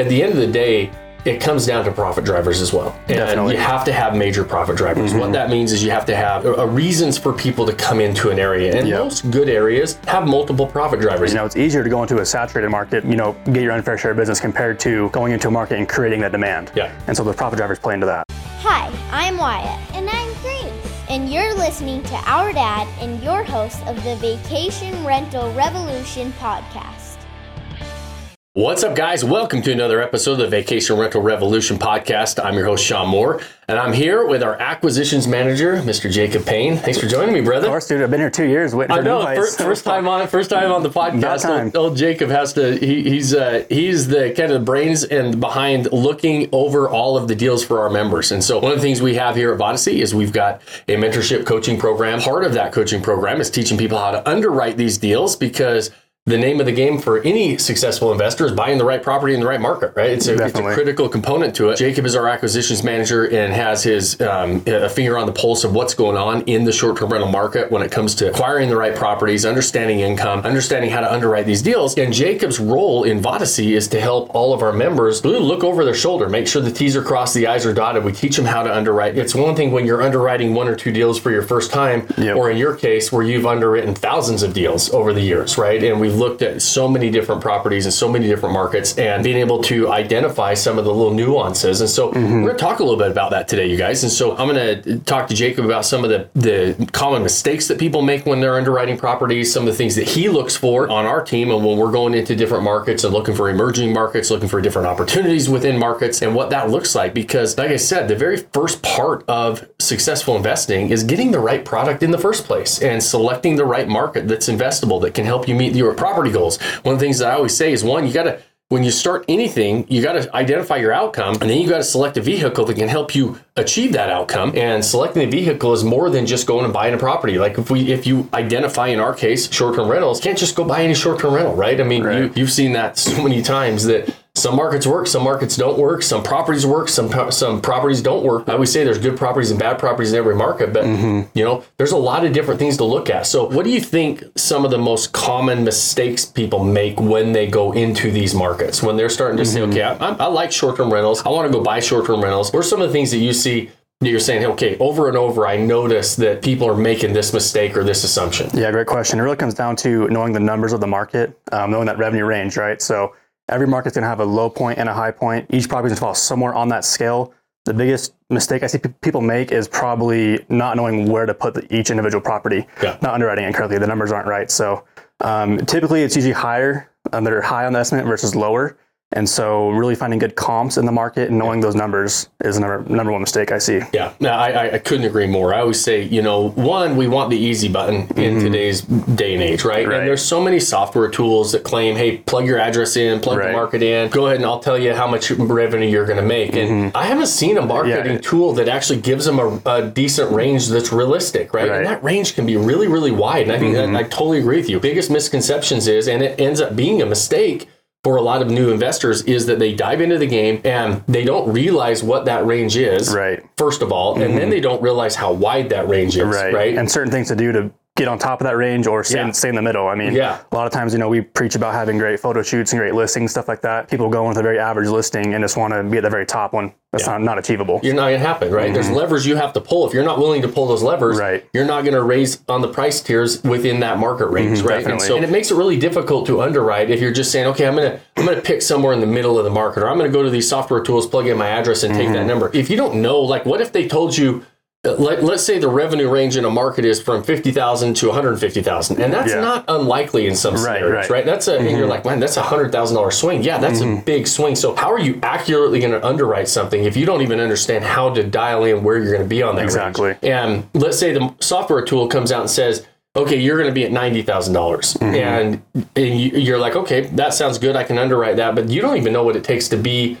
at the end of the day, it comes down to profit drivers as well. And Definitely. you have to have major profit drivers. What that means is you have to have uh, reasons for people to come into an area. And Yep. most good areas have multiple profit drivers. You know, it's easier to go into a saturated market, you know, get your unfair share of business compared to going into a market and creating that demand. Yeah. And so the profit drivers play into that. Hi, I'm Wyatt. And I'm Grace. And you're listening to Our Dad and your host of the Vacation Rental Revolution podcast. What's up, guys? Welcome to another episode of the Vacation Rental Revolution podcast. I'm your host, Shawn Moore, and I'm here with our acquisitions manager, Mr. Jaycob Payne. Thanks for joining me, brother. Of course, dude, I've been here two years waiting I know. First, first time on it. First time on the podcast. Old, old Jacob has to. He, he's uh, he's the kind of the brains and behind looking over all of the deals for our members. And so one of the things we have here at Vodyssey is we've got a mentorship coaching program. Part of that coaching program is teaching people how to underwrite these deals because. The name of the game for any successful investor is buying the right property in the right market, right? It's a, it's a critical component to it. Jaycob is our acquisitions manager and has his um, a finger on the pulse of what's going on in the short-term rental market when it comes to acquiring the right properties, understanding income, understanding how to underwrite these deals. And Jaycob's role in Vodyssey is to help all of our members really look over their shoulder, make sure the T's are crossed, the I's are dotted. We teach them how to underwrite. It's one thing when you're underwriting one or two deals for your first time, Yep. or in your case where you've underwritten thousands of deals over the years, right? And we've looked at so many different properties and so many different markets and being able to identify some of the little nuances. And so mm-hmm. we're going to talk a little bit about that today, you guys. And so I'm going to talk to Jaycob about some of the, the common mistakes that people make when they're underwriting properties, some of the things that he looks for on our team and when we're going into different markets and looking for emerging markets, looking for different opportunities within markets and what that looks like. Because like I said, the very first part of successful investing is getting the right product in the first place and selecting the right market that's investable that can help you meet your property goals. One of the things that I always say is one, you got to when you start anything, you got to identify your outcome and then you got to select a vehicle that can help you achieve that outcome. And selecting a vehicle is more than just going and buying a property. Like if we if you identify in our case short-term rentals, can't just go buy any short-term rental, right? I mean, Right. you, you've seen that so many times that some markets work, some markets don't work, some properties work, some some properties don't work. I always say there's good properties and bad properties in every market, but you know, there's a lot of different things to look at. So, what do you think some of the most common mistakes people make when they go into these markets? When they're starting to say, okay, I, I like short-term rentals, I want to go buy short-term rentals. What are some of the things that you see? that You're saying, okay, over and over, I notice that people are making this mistake or this assumption. Yeah, great question. It really comes down to knowing the numbers of the market, um, knowing that revenue range, right? So every market's going to have a low point and a high point. Each property's going to fall somewhere on that scale. The biggest mistake I see pe- people make is probably not knowing where to put the, each individual property, Yeah. not underwriting it correctly. The numbers aren't right. So um, typically it's usually higher, um, that are high on the estimate versus lower. And so really finding good comps in the market and knowing those numbers is number, number one mistake I see. Yeah, no, I, I- couldn't agree more. I always say, you know, one, we want the easy button in today's day and age, right? Mm-hmm. Right. And there's so many software tools that claim, hey, plug your address in, plug the market in, go ahead and I'll tell you how much revenue you're going to make. And I haven't seen a marketing Mm-hmm. Yeah. tool that actually gives them a, a decent range that's realistic, right? And Right. Mm-hmm. that range can be really, really wide. And I think that, I totally agree with you. Biggest misconceptions is, and it ends up being a mistake for a lot of new investors is that they dive into the game and they don't realize what that range is Right. first of all, and then mm-hmm. they don't realize how wide that range is, right? right. And certain things to do to get on top of that range or stay, Yeah. stay in the middle. I mean, Yeah. a lot of times, you know, we preach about having great photo shoots and great listings, stuff like that. People go in with a very average listing and just want to be at the very top one. That's not, not achievable. you're not going to happen, right? There's levers you have to pull. If you're not willing to pull those levers, Mm-hmm. Right. you're not going to raise on the price tiers within that market range, right? And so, and it makes it really difficult to underwrite if you're just saying, okay, I'm going to I'm going to pick somewhere in the middle of the market, or I'm going to go to these software tools, plug in my address, and take Mm-hmm. that number. If you don't know, like, what if they told you? Let, let's say the revenue range in a market is from 50,000 to 150,000. And that's Yeah. not unlikely in some Right, scenarios, right. Mm-hmm. right? That's a, and you're like, man, that's a $100,000 swing. Yeah, that's a big swing. So how are you accurately going to underwrite something if you don't even understand how to dial in where you're going to be on that Exactly. range? And let's say the software tool comes out and says, okay, you're going to be at ninety thousand dollars, Mm-hmm. and and you, you're like, okay, that sounds good. I can underwrite that, but you don't even know what it takes to be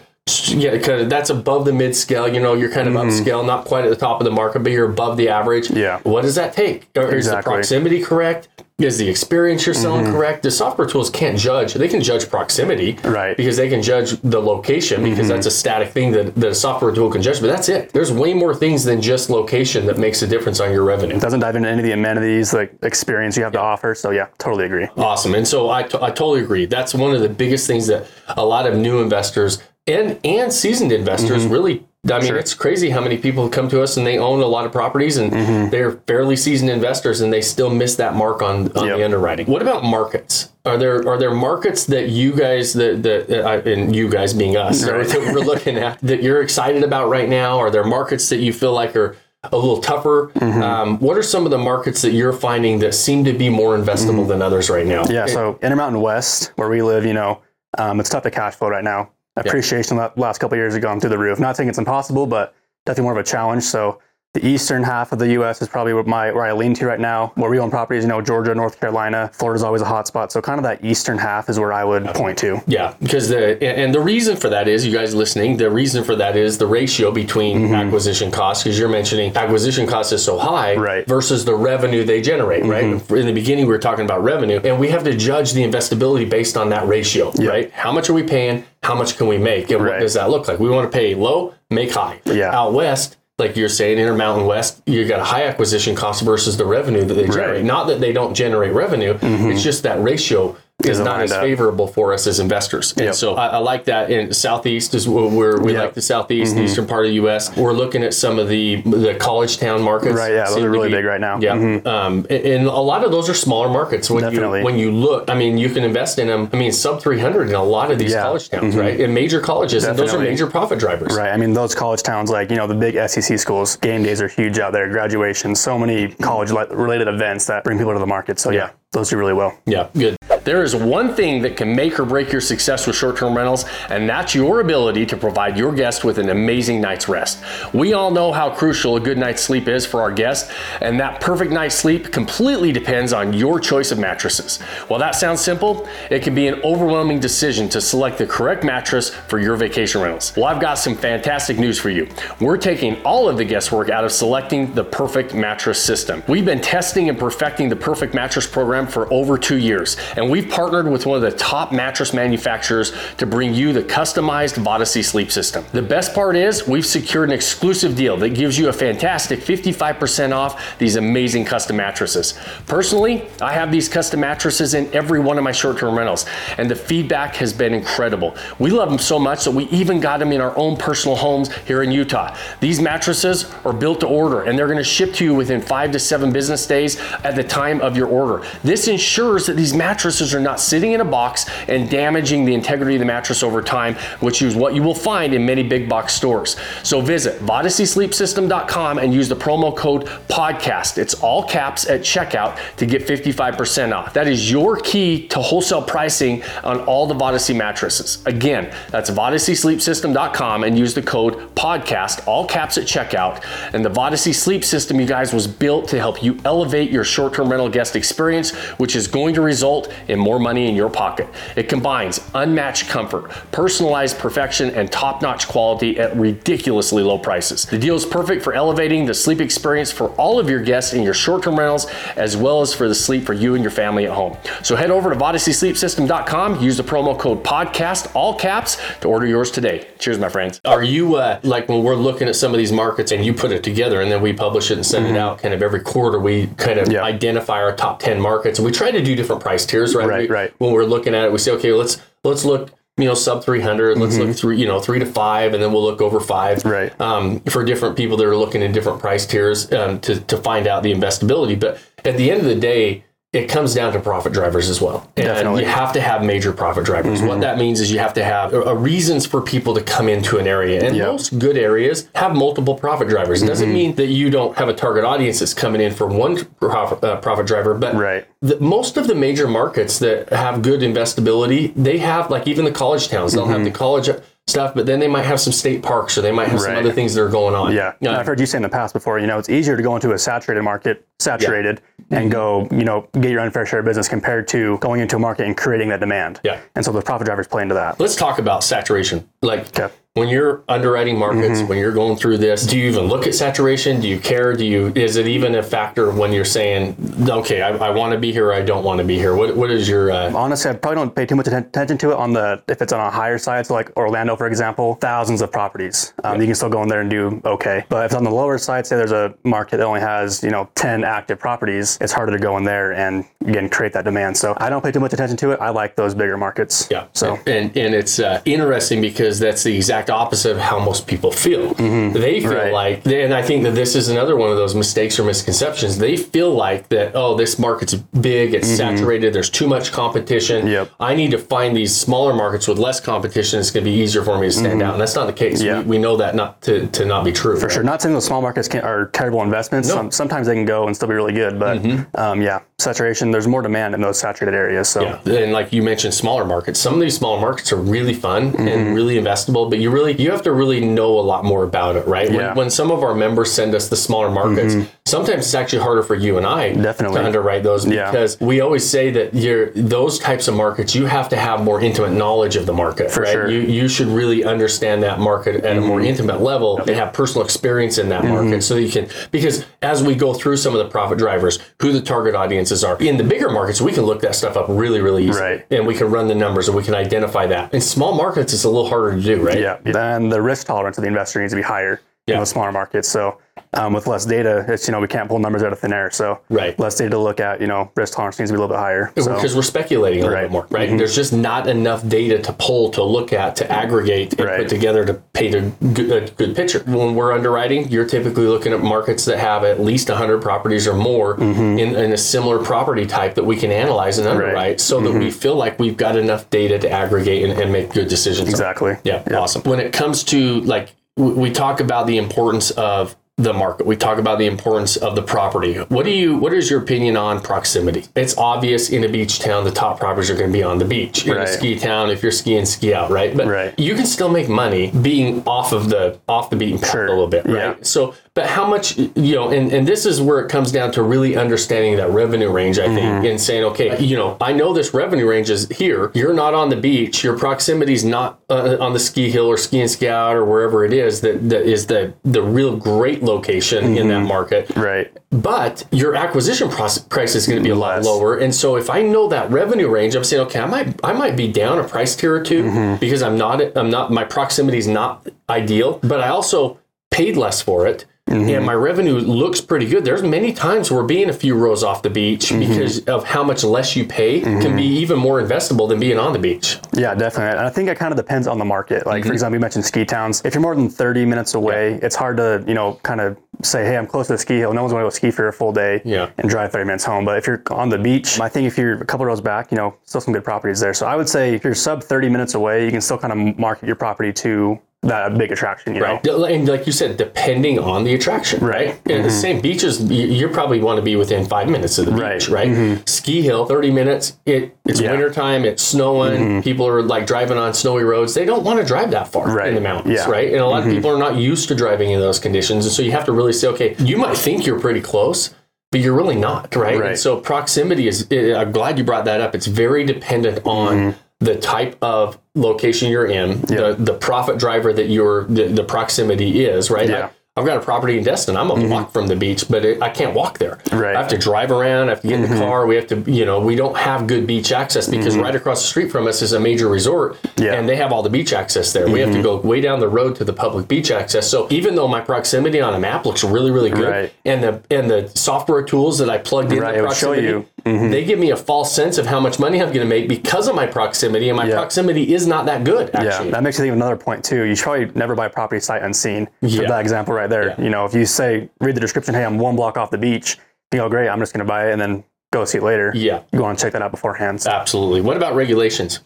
yeah, of that's above the mid scale. You know, you're kind of upscale, not quite at the top of the market, but you're above the average. Mm-hmm. Yeah. What does that take? Or Is the proximity correct? Is the experience you're selling correct? The software tools can't judge. They can judge proximity, Right. Because they can judge the location, because that's a static thing that, a software tool can judge. But that's it. There's way more things than just location that makes a difference on your revenue. It doesn't dive into any of the amenities, like experience you have to offer. So yeah, totally agree. Awesome. And so I, t- I totally agree. That's one of the biggest things that a lot of new investors and and seasoned investors really I mean, it's crazy how many people come to us and they own a lot of properties and they're fairly seasoned investors and they still miss that mark on, on Yep. the underwriting. What about markets? Are there are there markets that you guys that that and you guys being us Right. that we're looking at that you're excited about right now? Are there markets that you feel like are a little tougher? Mm-hmm. Um, what are some of the markets that you're finding that seem to be more investable than others right now? Mm-hmm. Yeah, so Intermountain West, where we live, you know, um, it's tough to cash flow right now. Appreciation the last couple years have gone through the roof. Not saying it's impossible, but definitely more of a challenge. So the eastern half of the U.S. is probably where, my, where I lean to right now. Where we own properties, you know, Georgia, North Carolina, Florida's always a hot spot. So kind of that eastern half is where I would point to. Yeah, because the and the reason for that is you guys listening. The reason for that is the ratio between mm-hmm. acquisition costs, because you're mentioning acquisition costs is so high, Right. versus the revenue they generate, right? Mm-hmm. In the beginning, we were talking about revenue, and we have to judge the investability based on that ratio, right? How much are we paying? How much can we make? And what does that look like? We want to pay low, make high. Yeah. Out west. Like you're saying, Intermountain West, you got a high acquisition cost versus the revenue that they generate. Not that they don't generate revenue, it's mm-hmm. just that ratio is Doesn't as up. favorable for us as investors. And Yep. so I, I like that. In Southeast is where we Yep. Mm-hmm. like the Southeast, the eastern part of the U.S. We're looking at some of the the college town markets. Right, yeah, those are really big right now. Mm-hmm. Yeah, um, and, and a lot of those are smaller markets. When Definitely. you when you look, I mean, you can invest in them. I mean, sub three hundred in a lot of these Yeah. Mm-hmm. college towns, right? In major colleges, and those are major profit drivers. Right. I mean, those college towns, like, you know, the big SEC schools, game days are huge out there, graduation, so many college related events that bring people to the market. So, yeah, those do really well. Yeah, good. There is one thing that can make or break your success with short term rentals, and that's your ability to provide your guests with an amazing night's rest. We all know how crucial a good night's sleep is for our guests, and that perfect night's sleep completely depends on your choice of mattresses. While that sounds simple, it can be an overwhelming decision to select the correct mattress for your vacation rentals. Well, I've got some fantastic news for you. We're taking all of the guesswork out of selecting the perfect mattress system. We've been testing and perfecting the perfect mattress program for over two years, and we've partnered with one of the top mattress manufacturers to bring you the customized Vodyssey sleep system. The best part is we've secured an exclusive deal that gives you a fantastic 55% off these amazing custom mattresses. Personally, I have these custom mattresses in every one of my short-term rentals, and the feedback has been incredible. We love them so much that we even got them in our own personal homes here in Utah. These mattresses are built to order, and they're going to ship to you within five to seven business days at the time of your order. This ensures that these mattresses are not sitting in a box and damaging the integrity of the mattress over time, which is what you will find in many big box stores. So visit VodysseySleepSystem.com and use the promo code PODCAST. It's all caps at checkout to get 55% off. That is your key to wholesale pricing on all the Vodyssey mattresses. Again, that's VodysseySleepSystem.com and use the code PODCAST, all caps at checkout. And the Vodyssey Sleep System, you guys, was built to help you elevate your short term rental guest experience, which is going to result in more money in your pocket. It combines unmatched comfort, personalized perfection, and top notch quality at ridiculously low prices. The deal is perfect for elevating the sleep experience for all of your guests in your short term rentals, as well as for the sleep for you and your family at home. So head over to VodysseySleepSystem.com, use the promo code PODCAST, all caps, to order yours today. Cheers, my friends. Are you uh, like when we're looking at some of these markets and you put it together and then we publish it and send it out kind of every quarter? We kind of Mm-hmm. Yeah. identify our top 10 markets and we try to do different price tiers, right? Right, We- right. When we're looking at it, we say, okay, let's let's look. You know, sub 300. Let's look through, you know, three to five, and then we'll look over five. Mm-hmm. Right. Um, for different people that are looking in different price tiers um, to, to find out the investability. But at the end of the day, it comes down to profit drivers as well. And Definitely. you have to have major profit drivers. What that means is you have to have uh, reasons for people to come into an area. And Yep. most good areas have multiple profit drivers. It doesn't mean that you don't have a target audience that's coming in for one profit, uh, profit driver, but Right. the, most of the major markets that have good investability, they have like even the college towns, they'll have the college stuff, but then they might have some state parks or they might have some other things that are going on. Yeah. I've heard you say in the past before, you know, it's easier to go into a saturated market, saturated, and mm-hmm. go, you know, get your unfair share of business compared to going into a market and creating that demand. Yeah. And so the profit drivers play into that. let's talk about saturation. Like Okay. When you're underwriting markets, when you're going through this, do you even look at saturation? Do you care? Do you is it even a factor when you're saying, okay, I, I want to be here, or I don't want to be here? What what is your uh, Honestly, I probably don't pay too much attention to it on the if it's on a higher side. So like Orlando, for example, thousands of properties. Um, You can still go in there and do okay. But if it's on the lower side, say there's a market that only has you know 10 active properties, it's harder to go in there and again create that demand. So I don't pay too much attention to it. I like those bigger markets. Yeah. So and and it's uh, interesting because that's the exact opposite of how most people feel. They feel Right. like, and I think that this is another one of those mistakes or misconceptions. They feel like that. Oh, this market's big. It's saturated. There's too much competition. Yep. I need to find these smaller markets with less competition. It's going to be easier for me to stand out. And that's not the case. Yeah. We, we know that not to, to not be true. For sure. Not saying those small markets can, are terrible investments. Some, sometimes they can go and still be really good. But um, yeah, saturation, there's more demand in those saturated areas. So Yeah. And like you mentioned, smaller markets. Some of these smaller markets are really fun Mm-hmm. and really investable, but you really you have to really know a lot more about it, right? Yeah. Mm-hmm. When, when some of our members send us the smaller markets, sometimes it's actually harder for you and I Definitely. to underwrite those Yeah. because we always say that you're those types of markets you have to have more intimate knowledge of the market, right? sure. Mm-hmm. You you should really understand that market at a more intimate level and have personal experience in that market so that you can because as we go through some of the profit drivers, who the target audiences are in the bigger markets, we can look that stuff up really really easy. Right. and we can run the numbers and we can identify that. In small markets, it's a little harder to do, right? Yeah. Then the risk tolerance of the investor needs to be higher Yeah. in the smaller markets. So um, with less data, it's you know we can't pull numbers out of thin air. So Right. less data to look at. You know, risk tolerance needs to be a little bit higher. So Because we're speculating a little Right. bit more, right? Mm-hmm. There's just not enough data to pull, to look at, to aggregate, and Right. put together to paint a good, a good picture. When we're underwriting, you're typically looking at markets that have at least 100 properties or more mm-hmm. in, in a similar property type that we can analyze and underwrite so that we mm-hmm. feel like we've got enough data to aggregate and, and make good decisions. exactly. Yeah, awesome. When it comes to like, we talk about the importance of the market. We talk about the importance of the property. What do you? What is your opinion on proximity? It's obvious in a beach town, the top properties are going to be on the beach. In a Right. ski town, if you're skiing, ski out, right? But Right. you can still make money being off of the off the beaten path Sure. a little bit, right? Yeah. So, but how much you know? And and this is where it comes down to really understanding that revenue range. I think, Mm-hmm. and saying, okay, you know, I know this revenue range is here. You're not on the beach. Your proximity is not uh, on the ski hill or ski and ski out or wherever it is that, that is the the real great location in that market. Right. But your acquisition price price is going to be a lot Less. lower, and so if I know that revenue range, I'm saying, okay, I might I might be down a price tier or 2 Mm-hmm. because I'm not I'm not my proximity is not ideal, but I also paid less for it. Mm-hmm. And my revenue looks pretty good. There's many times where being a few rows off the beach Mm-hmm. because of how much less you pay can be even more investable than being on the beach. Yeah, definitely. And I think it kind of depends on the market. Like, Mm-hmm. for example, you mentioned ski towns. If you're more than 30 minutes away, it's hard to, you know, kind of say, hey, I'm close to the ski hill. No one's going to go ski for a full day Yeah. and drive 30 minutes home. But if you're on the beach, I think if you're a couple rows back, you know, still some good properties there. So I would say if you're sub 30 minutes away, you can still kind of market your property to that big attraction, you know? Right. And like you said, depending on the attraction, right? And the mm-hmm. same beaches, you, probably want to be within five minutes of the beach, Right. right? Ski hill, 30 minutes. It It's Yeah. wintertime, it's snowing, mm-hmm. people are like driving on snowy roads. They don't want to drive that far Right. in the mountains, Yeah. right? And a lot of people are not used to driving in those conditions. And so you have to really say, okay, you might think you're pretty close. But you're really not, right? Right. And so proximity is. I'm glad you brought that up. It's very dependent on the type of location you're in, the the profit driver that your the, the proximity is, right? Yeah. I've got a property in Destin. I'm a mm-hmm. block from the beach, but it, I can't walk there. Right. I have to drive around. I have to get in the mm-hmm. car. We have to, you know, we don't have good beach access because mm-hmm. right across the street from us is a major resort, Yeah. and they have all the beach access there. We have to go way down the road to the public beach access. So even though my proximity on a map looks really, really good, Right. and the and the software tools that I plugged in Right, the it would show you. Mm-hmm. they give me a false sense of how much money I'm going to make because of my proximity, and my Yeah. proximity is not that good. Yeah, that makes me think of another point too. You should probably never buy a property sight unseen. Yeah. For that example right there. Yeah. You know, if you say read the description, hey, I'm one block off the beach, you go, great, I'm just going to buy it and then go see it later. Yeah. you go and check that out beforehand. absolutely. What about regulations?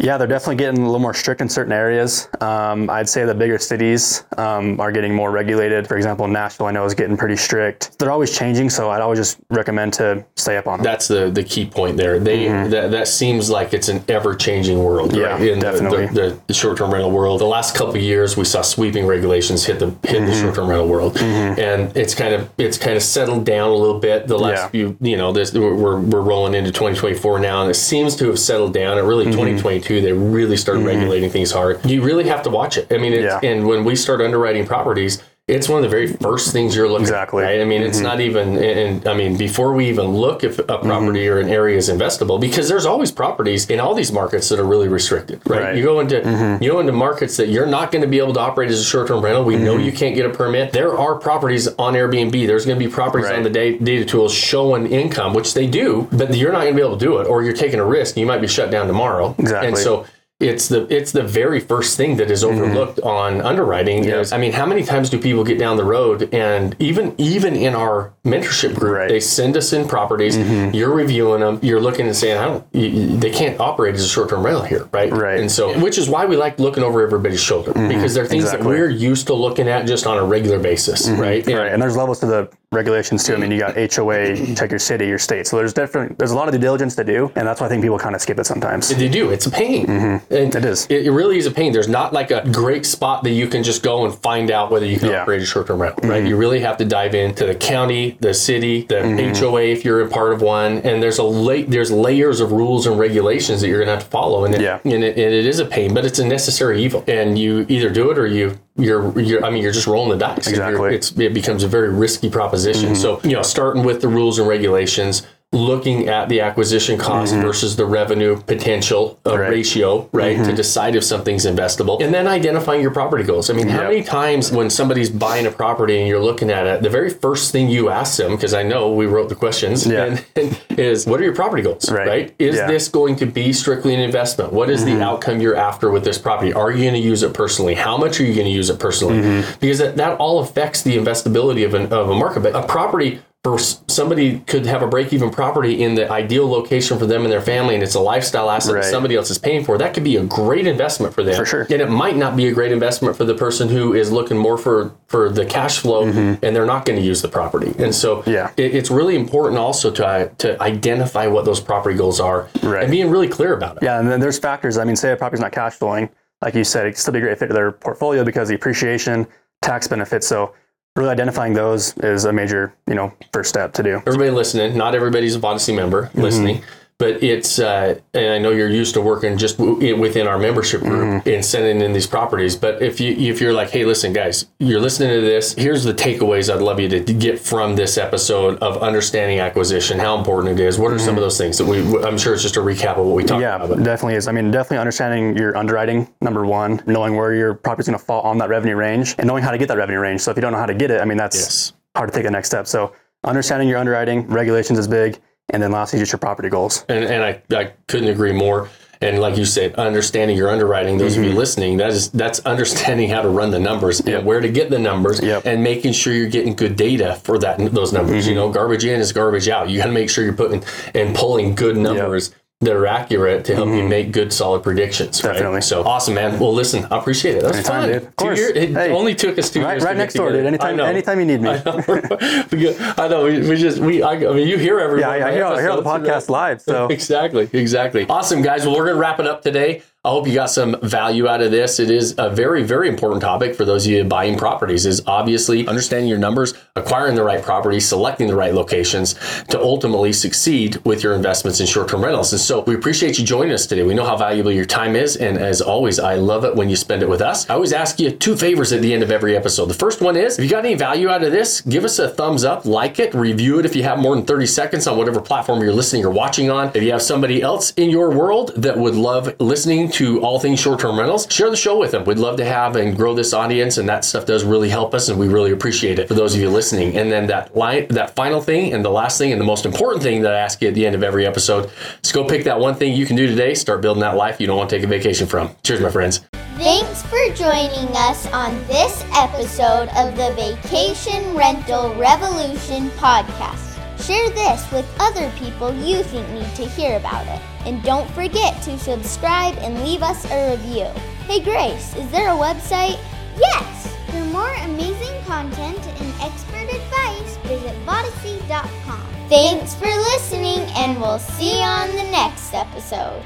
Yeah, they're definitely getting a little more strict in certain areas. Um, I'd say the bigger cities um, are getting more regulated. For example, Nashville, I know, is getting pretty strict. They're always changing, so I'd always just recommend to stay up on them. That's the the key point there. They that, that seems like it's an ever changing world. Mm-hmm. Yeah, right? In the- definitely. The, the, the short term rental world. The last couple of years, we saw sweeping regulations hit the hit Mm-hmm. the short term rental world, and it's kind of it's kind of settled down a little bit. The last Yeah. few, you know, this we're we're rolling into 2024 now, and it seems to have settled down. It really Mm-hmm. 2022 2022, they really started mm. regulating things hard. You really have to watch it. I mean, it's, Yeah. and when we start underwriting properties, it's one of the very first things you're looking Exactly. at. Right? I mean, it's mm-hmm. not even, and I mean, before we even look if a property mm-hmm. or an area is investable, because there's always properties in all these markets that are really restricted, right? Right. You go into mm-hmm. you go into markets that you're not going to be able to operate as a short-term rental. We know you can't get a permit. There are properties on Airbnb. There's going to be properties Right. on the da- data tools showing income, which they do, but you're not going to be able to do it, or you're taking a risk. You might be shut down tomorrow. Exactly. And so it's the it's the very first thing that is Mm-hmm. overlooked on underwriting. Is, I mean, how many times do people get down the road and even even in our mentorship group, Right. they send us in properties. Mm-hmm. You're reviewing them. You're looking and saying, I don't. You, you- they can't operate as a short term rental here, right? Right. And so, which is why we like looking over everybody's shoulder mm-hmm. because they're things Exactly. that we're used to looking at just on a regular basis, mm-hmm. right? And- Right, and there's levels to the regulations too. I mean, you got HOA, check your city, your state. So there's different. There's a lot of due diligence to do, and that's why I think people kind of skip it sometimes. They do. It's a pain. And It is. It, really is a pain. There's not like a great spot that you can just go and find out whether you can Yeah. Mm-hmm. operate a short-term rental, right? You really have to dive into the county, the city, the HOA if you're a part of one, and there's a la- there's layers of rules and regulations that you're going to have to follow, and it, Yeah. and it, and it is a pain, but it's a necessary evil, and you either do it or you. You're, you're, I mean, you're just rolling the dice. Exactly. Mm-hmm. It's, it becomes a very risky proposition. So, you know, starting with the rules and regulations, looking at the acquisition cost versus the revenue potential uh, Mm-hmm. Right. Mm-hmm. ratio, right, to decide if something's investable, and then identifying your property goals. I mean, how Yep. many times when somebody's buying a property and you're looking at it, the very first thing you ask them, because I know we wrote the questions, Yeah. and, is what are your property goals, Right. Is Yeah. Mm-hmm. this going to be strictly an investment? What is the outcome you're after with this property? Are you going to use it personally? How much are you going to use it personally? Mm-hmm. Because that, that all affects the investability of, an, of a market. But a property for somebody could have a break even property in the ideal location for them and their family, and it's a lifestyle asset Right. that somebody else is paying for. That could be a great investment for them. For sure. And it might not be a great investment for the person who is looking more for, for the cash flow and they're not going to use the property. And so Mm-hmm. Yeah. it, it's really important also to, uh, to identify what those property goals are Right. and being really clear about it. Yeah, and then there's factors. I mean, say a property's not cash flowing, like you said, it could still be a great fit to their portfolio because the appreciation, tax benefits. So really identifying those is a major, you know, first step to do. everybody listening, not everybody's a Vodyssey member Mm-hmm. But it's, uh, and I know you're used to working just w- within our membership group Mm-hmm. and sending in these properties. But if you, if you're like, hey, listen, guys, you're listening to this, here's the takeaways I'd love you to get from this episode of understanding acquisition, how important it is. What are some of those things that we, I'm sure it's just a recap of what we talked Mm-hmm. Yeah, about. But definitely is. I mean, definitely understanding your underwriting, number one, knowing where your property's going to fall on that revenue range and knowing how to get that revenue range. So if you don't know how to get it, I mean, that's Yes. hard to take the next step. So understanding your underwriting, regulations is big. And then lastly, just your property goals. and, and I, I couldn't agree more. And like you said, understanding your underwriting, those of Mm-hmm. you listening, that is that's understanding how to run the numbers and where to get the numbers Yep. Mm-hmm. and making sure you're getting good data for that those numbers. You know, garbage in is garbage out. You got to make sure you're putting and pulling good numbers that are accurate to help you make good solid predictions. Right? Mm-hmm. Definitely. So awesome, man. Well, listen, I appreciate it. That was Anytime, fun. dude. Of course. years- it Hey. only took us two Right, years. to right get next door, together. dude. Anytime, anytime you need me. I know. We, we just we. I, I mean, you hear everyone. Yeah, I, I hear, I hear the podcast live. So exactly, exactly. Awesome, guys. Well, we're going to wrap it up today. I hope you got some value out of this. It is a very, very important topic for those of you buying properties. Is obviously understanding your numbers, acquiring the right properties, selecting the right locations to ultimately succeed with your investments in short-term rentals. And so we appreciate you joining us today. We know how valuable your time is, and as always, I love it when you spend it with us. I always ask you two favors at the end of every episode. The first one is if you got any value out of this, give us a thumbs up, like it, review it if you have more than 30 seconds on whatever platform you're listening or watching on. If you have somebody else in your world that would love listening to all things short-term rentals, share the show with them. We'd love to have and grow this audience, and that stuff does really help us, and we really appreciate it for those of you listening. And then that line, that final thing, and the last thing, and the most important thing that I ask you at the end of every episode is go pick that one thing you can do today, start building that life you don't want to take a vacation from. Cheers, my friends. Thanks for joining us on this episode of the Vacation Rental Revolution podcast. Share this with other people you think need to hear about it. And don't forget to subscribe and leave us a review. Hey Grace, is there a website? Yes! For more amazing content and expert advice, visit Vodyssey.com. Thanks for listening, and we'll see you on the next episode.